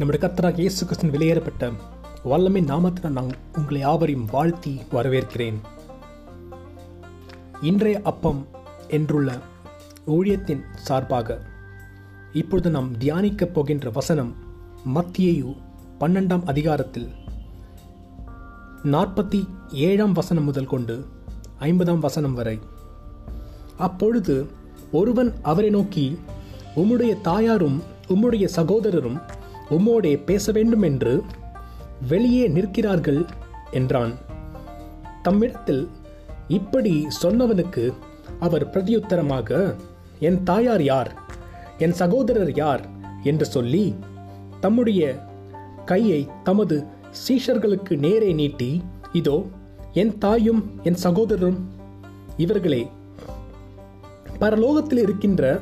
நம்முடைய கத்தராக இயேசு கிருஷ்ணன் வெளியேறப்பட்ட வல்லமை நாமத்தில் நான் உங்களை யாவரையும் வாழ்த்தி வரவேற்கிறேன். இன்றைய அப்பம் என்றுள்ள ஊழியத்தின் சார்பாக இப்பொழுது நாம் தியானிக்கப் போகின்ற வசனம் மத்தியையு பன்னெண்டாம் அதிகாரத்தில் நாற்பத்தி ஏழாம் வசனம் முதல் கொண்டு ஐம்பதாம் வசனம் வரை. அப்பொழுது ஒருவன் அவரை நோக்கி உம்முடைய தாயாரும் உம்முடைய சகோதரரும் உம்மோடே பேச வேண்டும் என்று வெளியே நிற்கிறார்கள் என்றான். தம்மிடத்தில் இப்படி சொன்னவனுக்கு அவர் பிரதியுத்தரமாக என் தாயார் யார்? என் சகோதரர் யார்? என்று சொல்லி தம்முடைய கையை தமது சீஷர்களுக்கு நேரே நீட்டி இதோ என் தாயும் என் சகோதரரும் இவர்களே பரலோகத்தில் இருக்கின்ற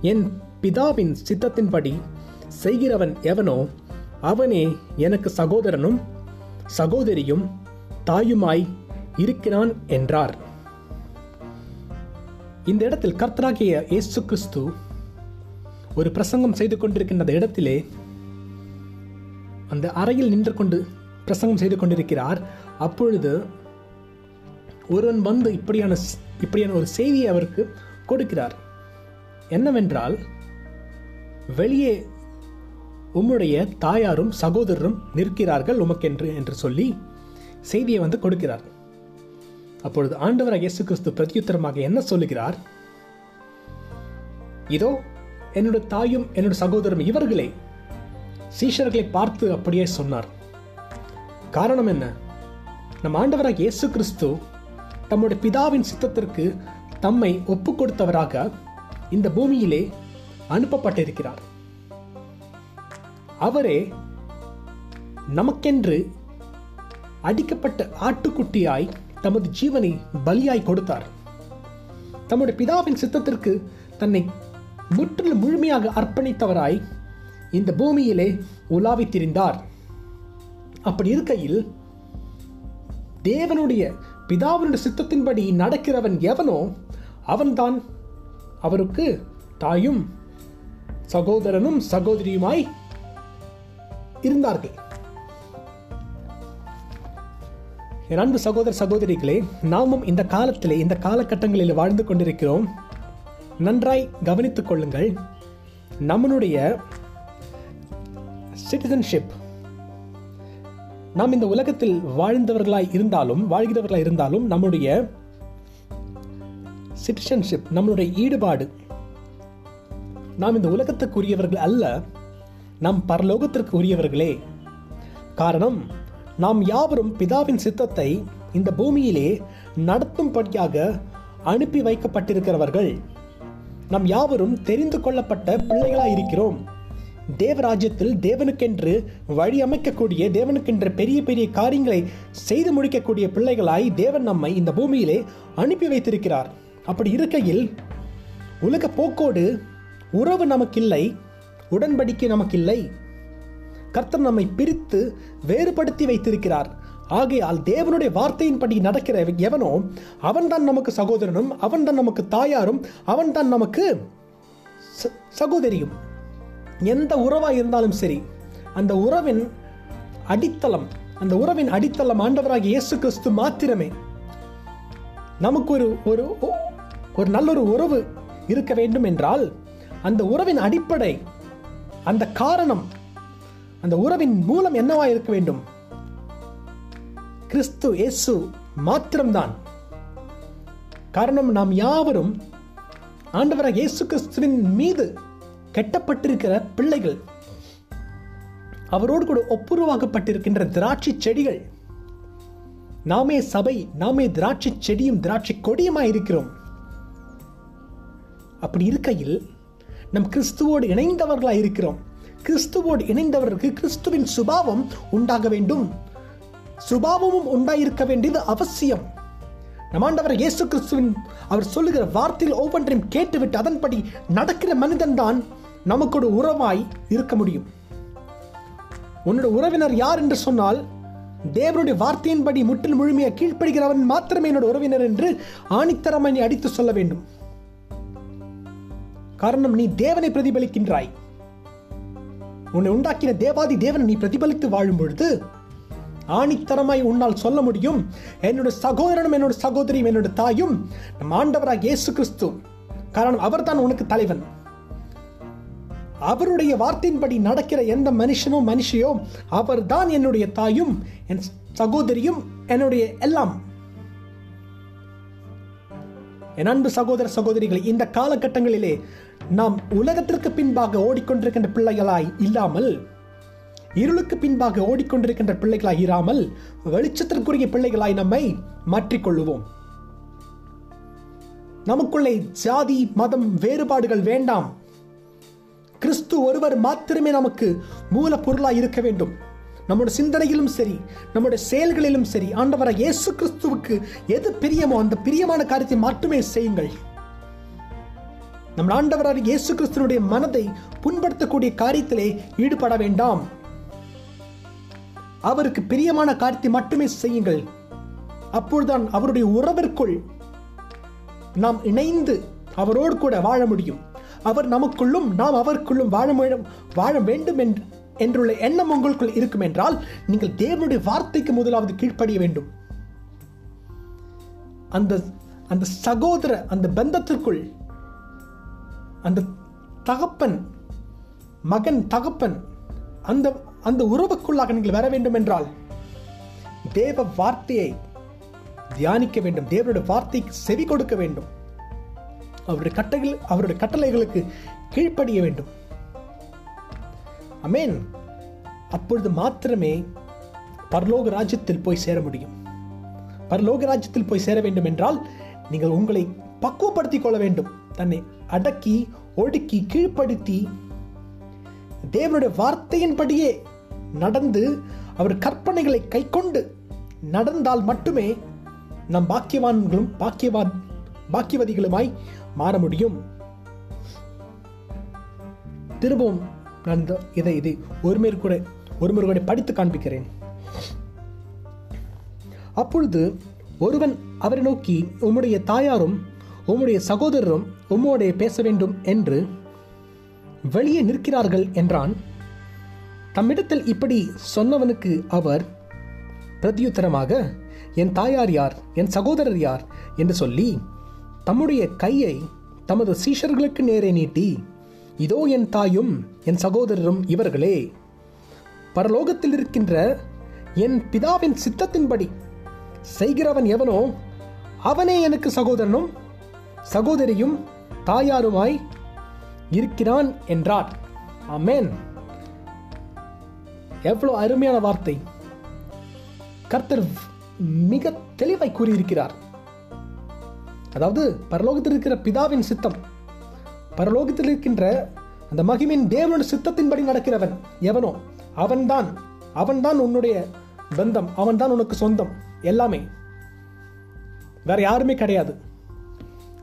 என் பிதாவின் சித்தத்தின்படி செய்கிறவன் எவனோ அவனே எனக்கு சகோதரனும் சகோதரியும் தாயுமாய் இருக்கிறான் என்றார். இந்த இடத்தில் கர்த்தராகிய இயேசு கிறிஸ்து ஒரு பிரசங்கம் செய்து கொண்டிருக்கின்ற இடத்திலே அந்த அறையில் நின்று கொண்டு பிரசங்கம் செய்து கொண்டிருக்கிறார். அப்பொழுது ஒருவன் வந்து இப்படியான இப்படியான ஒரு செய்தியை அவருக்கு கொடுக்கிறார். என்னவென்றால் வெளியே உம்முடைய தாயாரும் சகோதரரும் நிற்கிறார்கள் உமக்கென்று என்று சொல்லி செய்தியை வந்து கொடுக்கிறார். அப்பொழுது ஆண்டவராக இயேசு கிறிஸ்து பிரத்யுத்தரமாக என்ன சொல்லுகிறார்? இதோ என்னுடைய தாயும் என்னுடைய சகோதரரும் இவர்களே சீஷர்களை பார்த்து அப்படியே சொன்னார். காரணம் என்ன? நம் ஆண்டவராக இயேசு கிறிஸ்து தம்முடைய பிதாவின் சித்தத்திற்கு தம்மை ஒப்பு கொடுத்தவராக இந்த பூமியிலே அனுப்பப்பட்டிருக்கிறார். அவரே நமக்கென்று அடிக்கப்பட்ட ஆட்டுக்குட்டியாய் தமது ஜீவனை பலியாய் கொடுத்தார். தம்முடைய பிதாவின் சித்தத்திற்கு தன்னை முற்றிலும் முழுமையாக அர்ப்பணித்தவராய் இந்த பூமியிலே உலாவி திரிந்தார். அப்படி இருக்கையில் தேவனுடைய பிதாவினுடைய சித்தத்தின்படி நடக்கிறவன் எவனோ அவன்தான் அவருக்கு தாயும் சகோதரனும் சகோதரியுமாய் இருந்தார்கள். என் அன்பு சகோதர சகோதரிகளே நாமும் இந்த காலத்திலே இந்த காலகட்டங்களில் வாழ்ந்து கொண்டிருக்கிறோம். நன்றாய் கவனித்துக் கொள்ளுங்கள். நம்மளுடைய சிட்டிசன்ஷிப் நாம் இந்த உலகத்தில் வாழ்ந்தவர்களாய் இருந்தாலும் வாழ்கிறவர்களாய் இருந்தாலும் நம்முடைய சிட்டிசன்ஷிப் நம்மளுடைய ஈடுபாடு நாம் இந்த உலகத்துக்குரியவர்கள் அல்ல. நாம் பரலோகத்திற்கு உரியவர்களே காரணம் நாம் யாவரும் பிதாவின் சித்தத்தை இந்த பூமியிலே நடத்தும்படியாக அனுப்பி வைக்கப்பட்டிருக்கிறவர்கள். நாம் யாவரும் தெரிந்து கொள்ளப்பட்ட பிள்ளைகளாக இருக்கிறோம் தேவராஜ்யத்தில் தேவனுக்கென்று வழி அமைக்கக்கூடிய தேவனுக்கென்று பெரிய பெரிய காரியங்களை செய்து முடிக்கக்கூடிய பிள்ளைகளாய் தேவன் நம்மை இந்த பூமியிலே அனுப்பி வைத்திருக்கிறார். அப்படி இருக்கையில் உலக போக்கோடு உறவு நமக்கில்லை. உடன்படிக்கை நமக்கில்லை. கர்த்தர் நம்மை பிரித்து வேறுபடுத்தி வைத்திருக்கிறார். ஆகையால் தேவனுடைய வார்த்தையின்படி நடக்கிற எவனோ அவன்தான் நமக்கு சகோதரனும் அவன்தான் நமக்கு தாயாரும் அவன்தான் நமக்கு சகோதரியும். எந்த உறவாக இருந்தாலும் சரி அந்த உறவின் அடித்தளம் அந்த உறவின் அடித்தளம் ஆண்டவராக இயேசு கிறிஸ்து மாத்திரமே. நமக்கு ஒரு ஒரு ஒரு நல்ல ஒரு உறவு இருக்க வேண்டும் என்றால் அந்த உறவின் அடிப்படை அந்த காரணம் அந்த உறவின் மூலம் என்னவா இருக்க வேண்டும்? கிறிஸ்து இயேசு மாத்திரம்தான். காரணம் நாம் யாவரும் ஆண்டவராக இயேசு கிறிஸ்துவின் மீது கெட்டப்பட்டிருக்கிற பிள்ளைகள். அவரோடு கூட ஒப்புருவாக்கப்பட்டிருக்கின்ற திராட்சை செடிகள். நாமே சபை நாமே திராட்சை செடியும் திராட்சை கொடியுமாய் இருக்கிறோம் அப்படி இருக்கையில் நம் கிறிஸ்துவோடு இணைந்தவர்களாக இருக்கிறோம். கிறிஸ்துவோடு இணைந்தவர்களுக்கு கிறிஸ்துவின் சுபாவம் உண்டாக வேண்டும். சுபாவமும் உண்டாயிருக்க வேண்டியது அவசியம். நமாண்டவர் இயேசு கிறிஸ்துவின் அவர் சொல்லுகிற வார்த்தையில் ஒவ்வொன்றையும் கேட்டுவிட்டு அதன்படி நடக்கிற மனிதன் தான் நமக்கு ஒரு உறவாய் இருக்க முடியும். உன்னோட உறவினர் யார் என்று சொன்னால் தேவனுடைய வார்த்தையின்படி முற்றில் முழுமையாக கீழ்ப்படுகிறவன் மாத்திரமே என்னோட உறவினர் என்று ஆணித்தரமை அடித்து சொல்ல வேண்டும். காரணம் நீ தேவனை பிரதிபலிக்கின்றாய். உன்னை உண்டாக்கின தேவாதி தேவன் நீ பிரதிபலித்து வாழும் பொழுது ஆணித்தரமாய் உன்னால் சொல்ல முடியும் என்னோட சகோதரனும் என்னோட சகோதரியும் என்னோட தாயும் நம் ஆண்டவராக இயேசு கிறிஸ்து. காரணம் அவர்தான் உனக்கு தலைவன். அவருடைய வார்த்தையின்படி நடக்கிற எந்த மனுஷனோ மனுஷியோ அவர்தான் என்னுடைய தாயும் என் சகோதரியும் என்னுடைய எல்லாம். என் அன்பு சகோதர சகோதரிகளை இந்த காலகட்டங்களிலே நாம் உலகத்திற்கு பின்பாக ஓடிக்கொண்டிருக்கின்ற பிள்ளைகளாய் இல்லாமல் இருளுக்கு பின்பாக ஓடிக்கொண்டிருக்கின்ற பிள்ளைகளாய் இராமல் வெளிச்சத்திற்குரிய பிள்ளைகளாய் நம்மை மாற்றிக்கொள்ளுவோம். நமக்குள்ளே ஜாதி மதம் வேறுபாடுகள் வேண்டாம். கிறிஸ்து ஒருவர் மாத்திரமே நமக்கு மூலப்பொருளாய் இருக்க வேண்டும். நம்முடைய சிந்தனையிலும் சரி நம்முடைய செயல்களிலும் சரி ஆண்டவராக இயேசு கிறிஸ்துவுக்கு எது பிரியமோ அந்த பிரியமான காரியத்தை மட்டுமே செய்யுங்கள். நம் ஆண்டவராக இயேசு கிறிஸ்தனுடைய மனதை புண்படுத்தக்கூடிய காரியத்திலே ஈடுபட வேண்டாம். அவருக்கு பிரியமான காரியத்தை மட்டுமே செய்யுங்கள். அப்பொழுதுதான் அவருடைய உறவிற்குள் நாம் இணைந்து அவரோடு கூட வாழ முடியும். அவர் நமக்குள்ளும் நாம் அவருக்குள்ளும் வாழ வாழ வேண்டும் என்று என்றுள்ள எண்ணம் உங்களுக்குள் இருக்கும் என்றால் நீங்கள் தேவனுடைய வார்த்தைக்கு முதலாவது கீழ்ப்படிய வேண்டும். அந்த அந்த சகோதர அந்த பந்தத்திற்குள் அந்த தகப்பன் மகன் தகப்பன் அந்த அந்த உறவுக்குள்ளாக நீங்கள் வர வேண்டும் என்றால் தேவ வார்த்தையை தியானிக்க வேண்டும். தேவனுடைய வார்த்தைக்கு செவி கொடுக்க வேண்டும். அவருடைய கட்டைகள் அவருடைய கட்டளைகளுக்கு கீழ்ப்படிய வேண்டும். அமேன். அப்பொழுது மாத்திரமே பரலோக ராஜ்யத்தில் போய் சேர முடியும். பரலோக ராஜ்யத்தில் போய் சேர வேண்டும் என்றால் நீங்கள் உங்களை பக்குவப்படுத்திக் கொள்ள வேண்டும். தன்னை அடக்கி ஒடுக்கி கீழ்ப்படுத்தி தேவனுடைய வார்த்தையின்படியே நடந்து அவர் கற்பனைகளை கைக்கொண்டு நடந்தால் மட்டுமே நம் பாக்கியவான்களும் பாக்கியவா பாக்கியவதிகளுமாய் மாற முடியும். திரும்பவும் நான் இதை இதை ஒருமுறை கூட ஒருமுறை கூட படித்து காண்பிக்கிறேன். அப்பொழுது ஒருவன் அவரை நோக்கி உம்முடைய தாயாரும் உம்முடைய சகோதரரும் உம்மோடே பேச வேண்டும் என்று வெளியே நிற்கிறார்கள் என்றான். தம்மிடத்தில் இப்படி சொன்னவனுக்கு அவர் பிரதியுத்தரமாக என் தாயார் யார்? என் சகோதரர் யார்? என்று சொல்லி தம்முடைய கையை தமது சீஷர்களுக்கு நேரே நீட்டி இதோ என் தாயும் என் சகோதரரும் இவர்களே பரலோகத்தில் இருக்கின்ற என் பிதாவின் சித்தத்தின்படி செய்கிறவன் எவனோ அவனே எனக்கு சகோதரனும் சகோதரியும் தாயாருமாய் இருக்கிறான் என்றார். அமேன் எவ்வளவு அருமையான வார்த்தை. கர்த்தர் மிக தெளிவாய் கூறியிருக்கிறார். அதாவது பரலோகத்தில் இருக்கிற பிதாவின் சித்தம். பரலோகத்தில் இருக்கின்ற அந்த மகிமின் தேவனுடைய சித்தத்தின்படி நடக்கிறவன் எவனோ அவன்தான். அவன்தான் உன்னுடைய பந்தம் அவன்தான் உனக்கு சொந்தம். எல்லாமே. வேற யாருமே கிடையாது.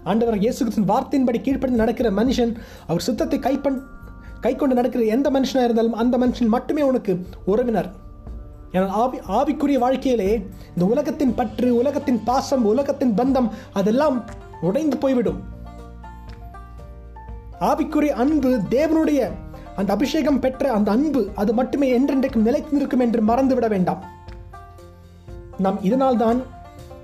ஆண்டவர் இயேசு கிறிஸ்துவின் வார்த்தையின்படி கீழ்ப்படிந்து நடக்கிற மனுஷன் அவர் சித்தத்தை கைப்பண் கை கொண்டு நடக்கிற எந்த மனுஷனாக இருந்தாலும் அந்த மனுஷன் மட்டுமே உனக்கு உறவினர். ஏன்னா ஆவி ஆவிக்குரிய வாழ்க்கையிலே இந்த உலகத்தின் பற்று உலகத்தின் பாசம் உலகத்தின் பந்தம் அதெல்லாம் உடைந்து போய்விடும். ஆவிக்குரிய அன்பு தேவனுடைய அந்த அபிஷேகம் பெற்ற அந்த அன்பு அது மட்டுமே என்றென்றைக்கும் நிலைத்து நிற்கும் என்று மறந்துவிட வேண்டாம். நாம் இதனால்தான்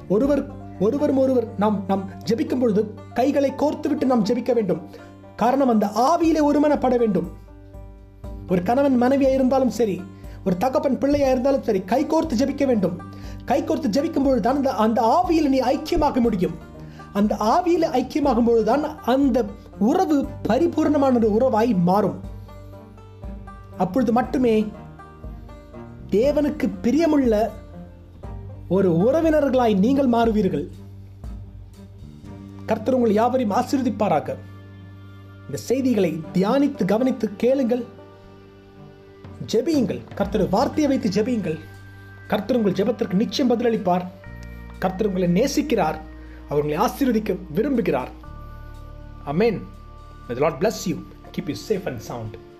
ஒருவர் ஒருவரும் ஒருவர் நாம் நாம் ஜெபிக்கும் பொழுது கைகளை கோர்த்து விட்டு நாம் ஜெபிக்க வேண்டும். காரணம் அந்த ஆவியிலே ஒருமனப்பட வேண்டும். ஒரு கணவன் மனைவியா இருந்தாலும் சரி ஒரு தகப்பன் பிள்ளையா இருந்தாலும் சரி கை கோர்த்து ஜெபிக்க வேண்டும். கை கோர்த்து ஜெபிக்கும் பொழுது அந்த அந்த ஆவியில் நீ ஐக்கியமாக முடியும். அந்த ஆவியில ஐக்கியமாகும் பொழுதுதான் அந்த உறவு பரிபூர்ணமான ஒரு உறவாய் மாறும். அப்பொழுது மட்டுமே தேவனுக்கு பிரியமுள்ள ஒரு உறவினர்களாய் நீங்கள் மாறுவீர்கள். கர்த்தர் உங்கள் யாவரையும் ஆசீர்வதிப்பாராக. இந்த செய்திகளை தியானித்து கவனித்து கேளுங்கள். ஜெபியுங்கள். கர்த்தர் வார்த்தையை வைத்து ஜெபியுங்கள். கர்த்தர் உங்கள் ஜெபத்திற்கு நிச்சயம் பதிலளிப்பார். கர்த்தர் உங்களை நேசிக்கிறார். அவர்களை ஆசீர்வதிக்க விரும்புகிறார். Amen May the Lord bless you Keep you safe.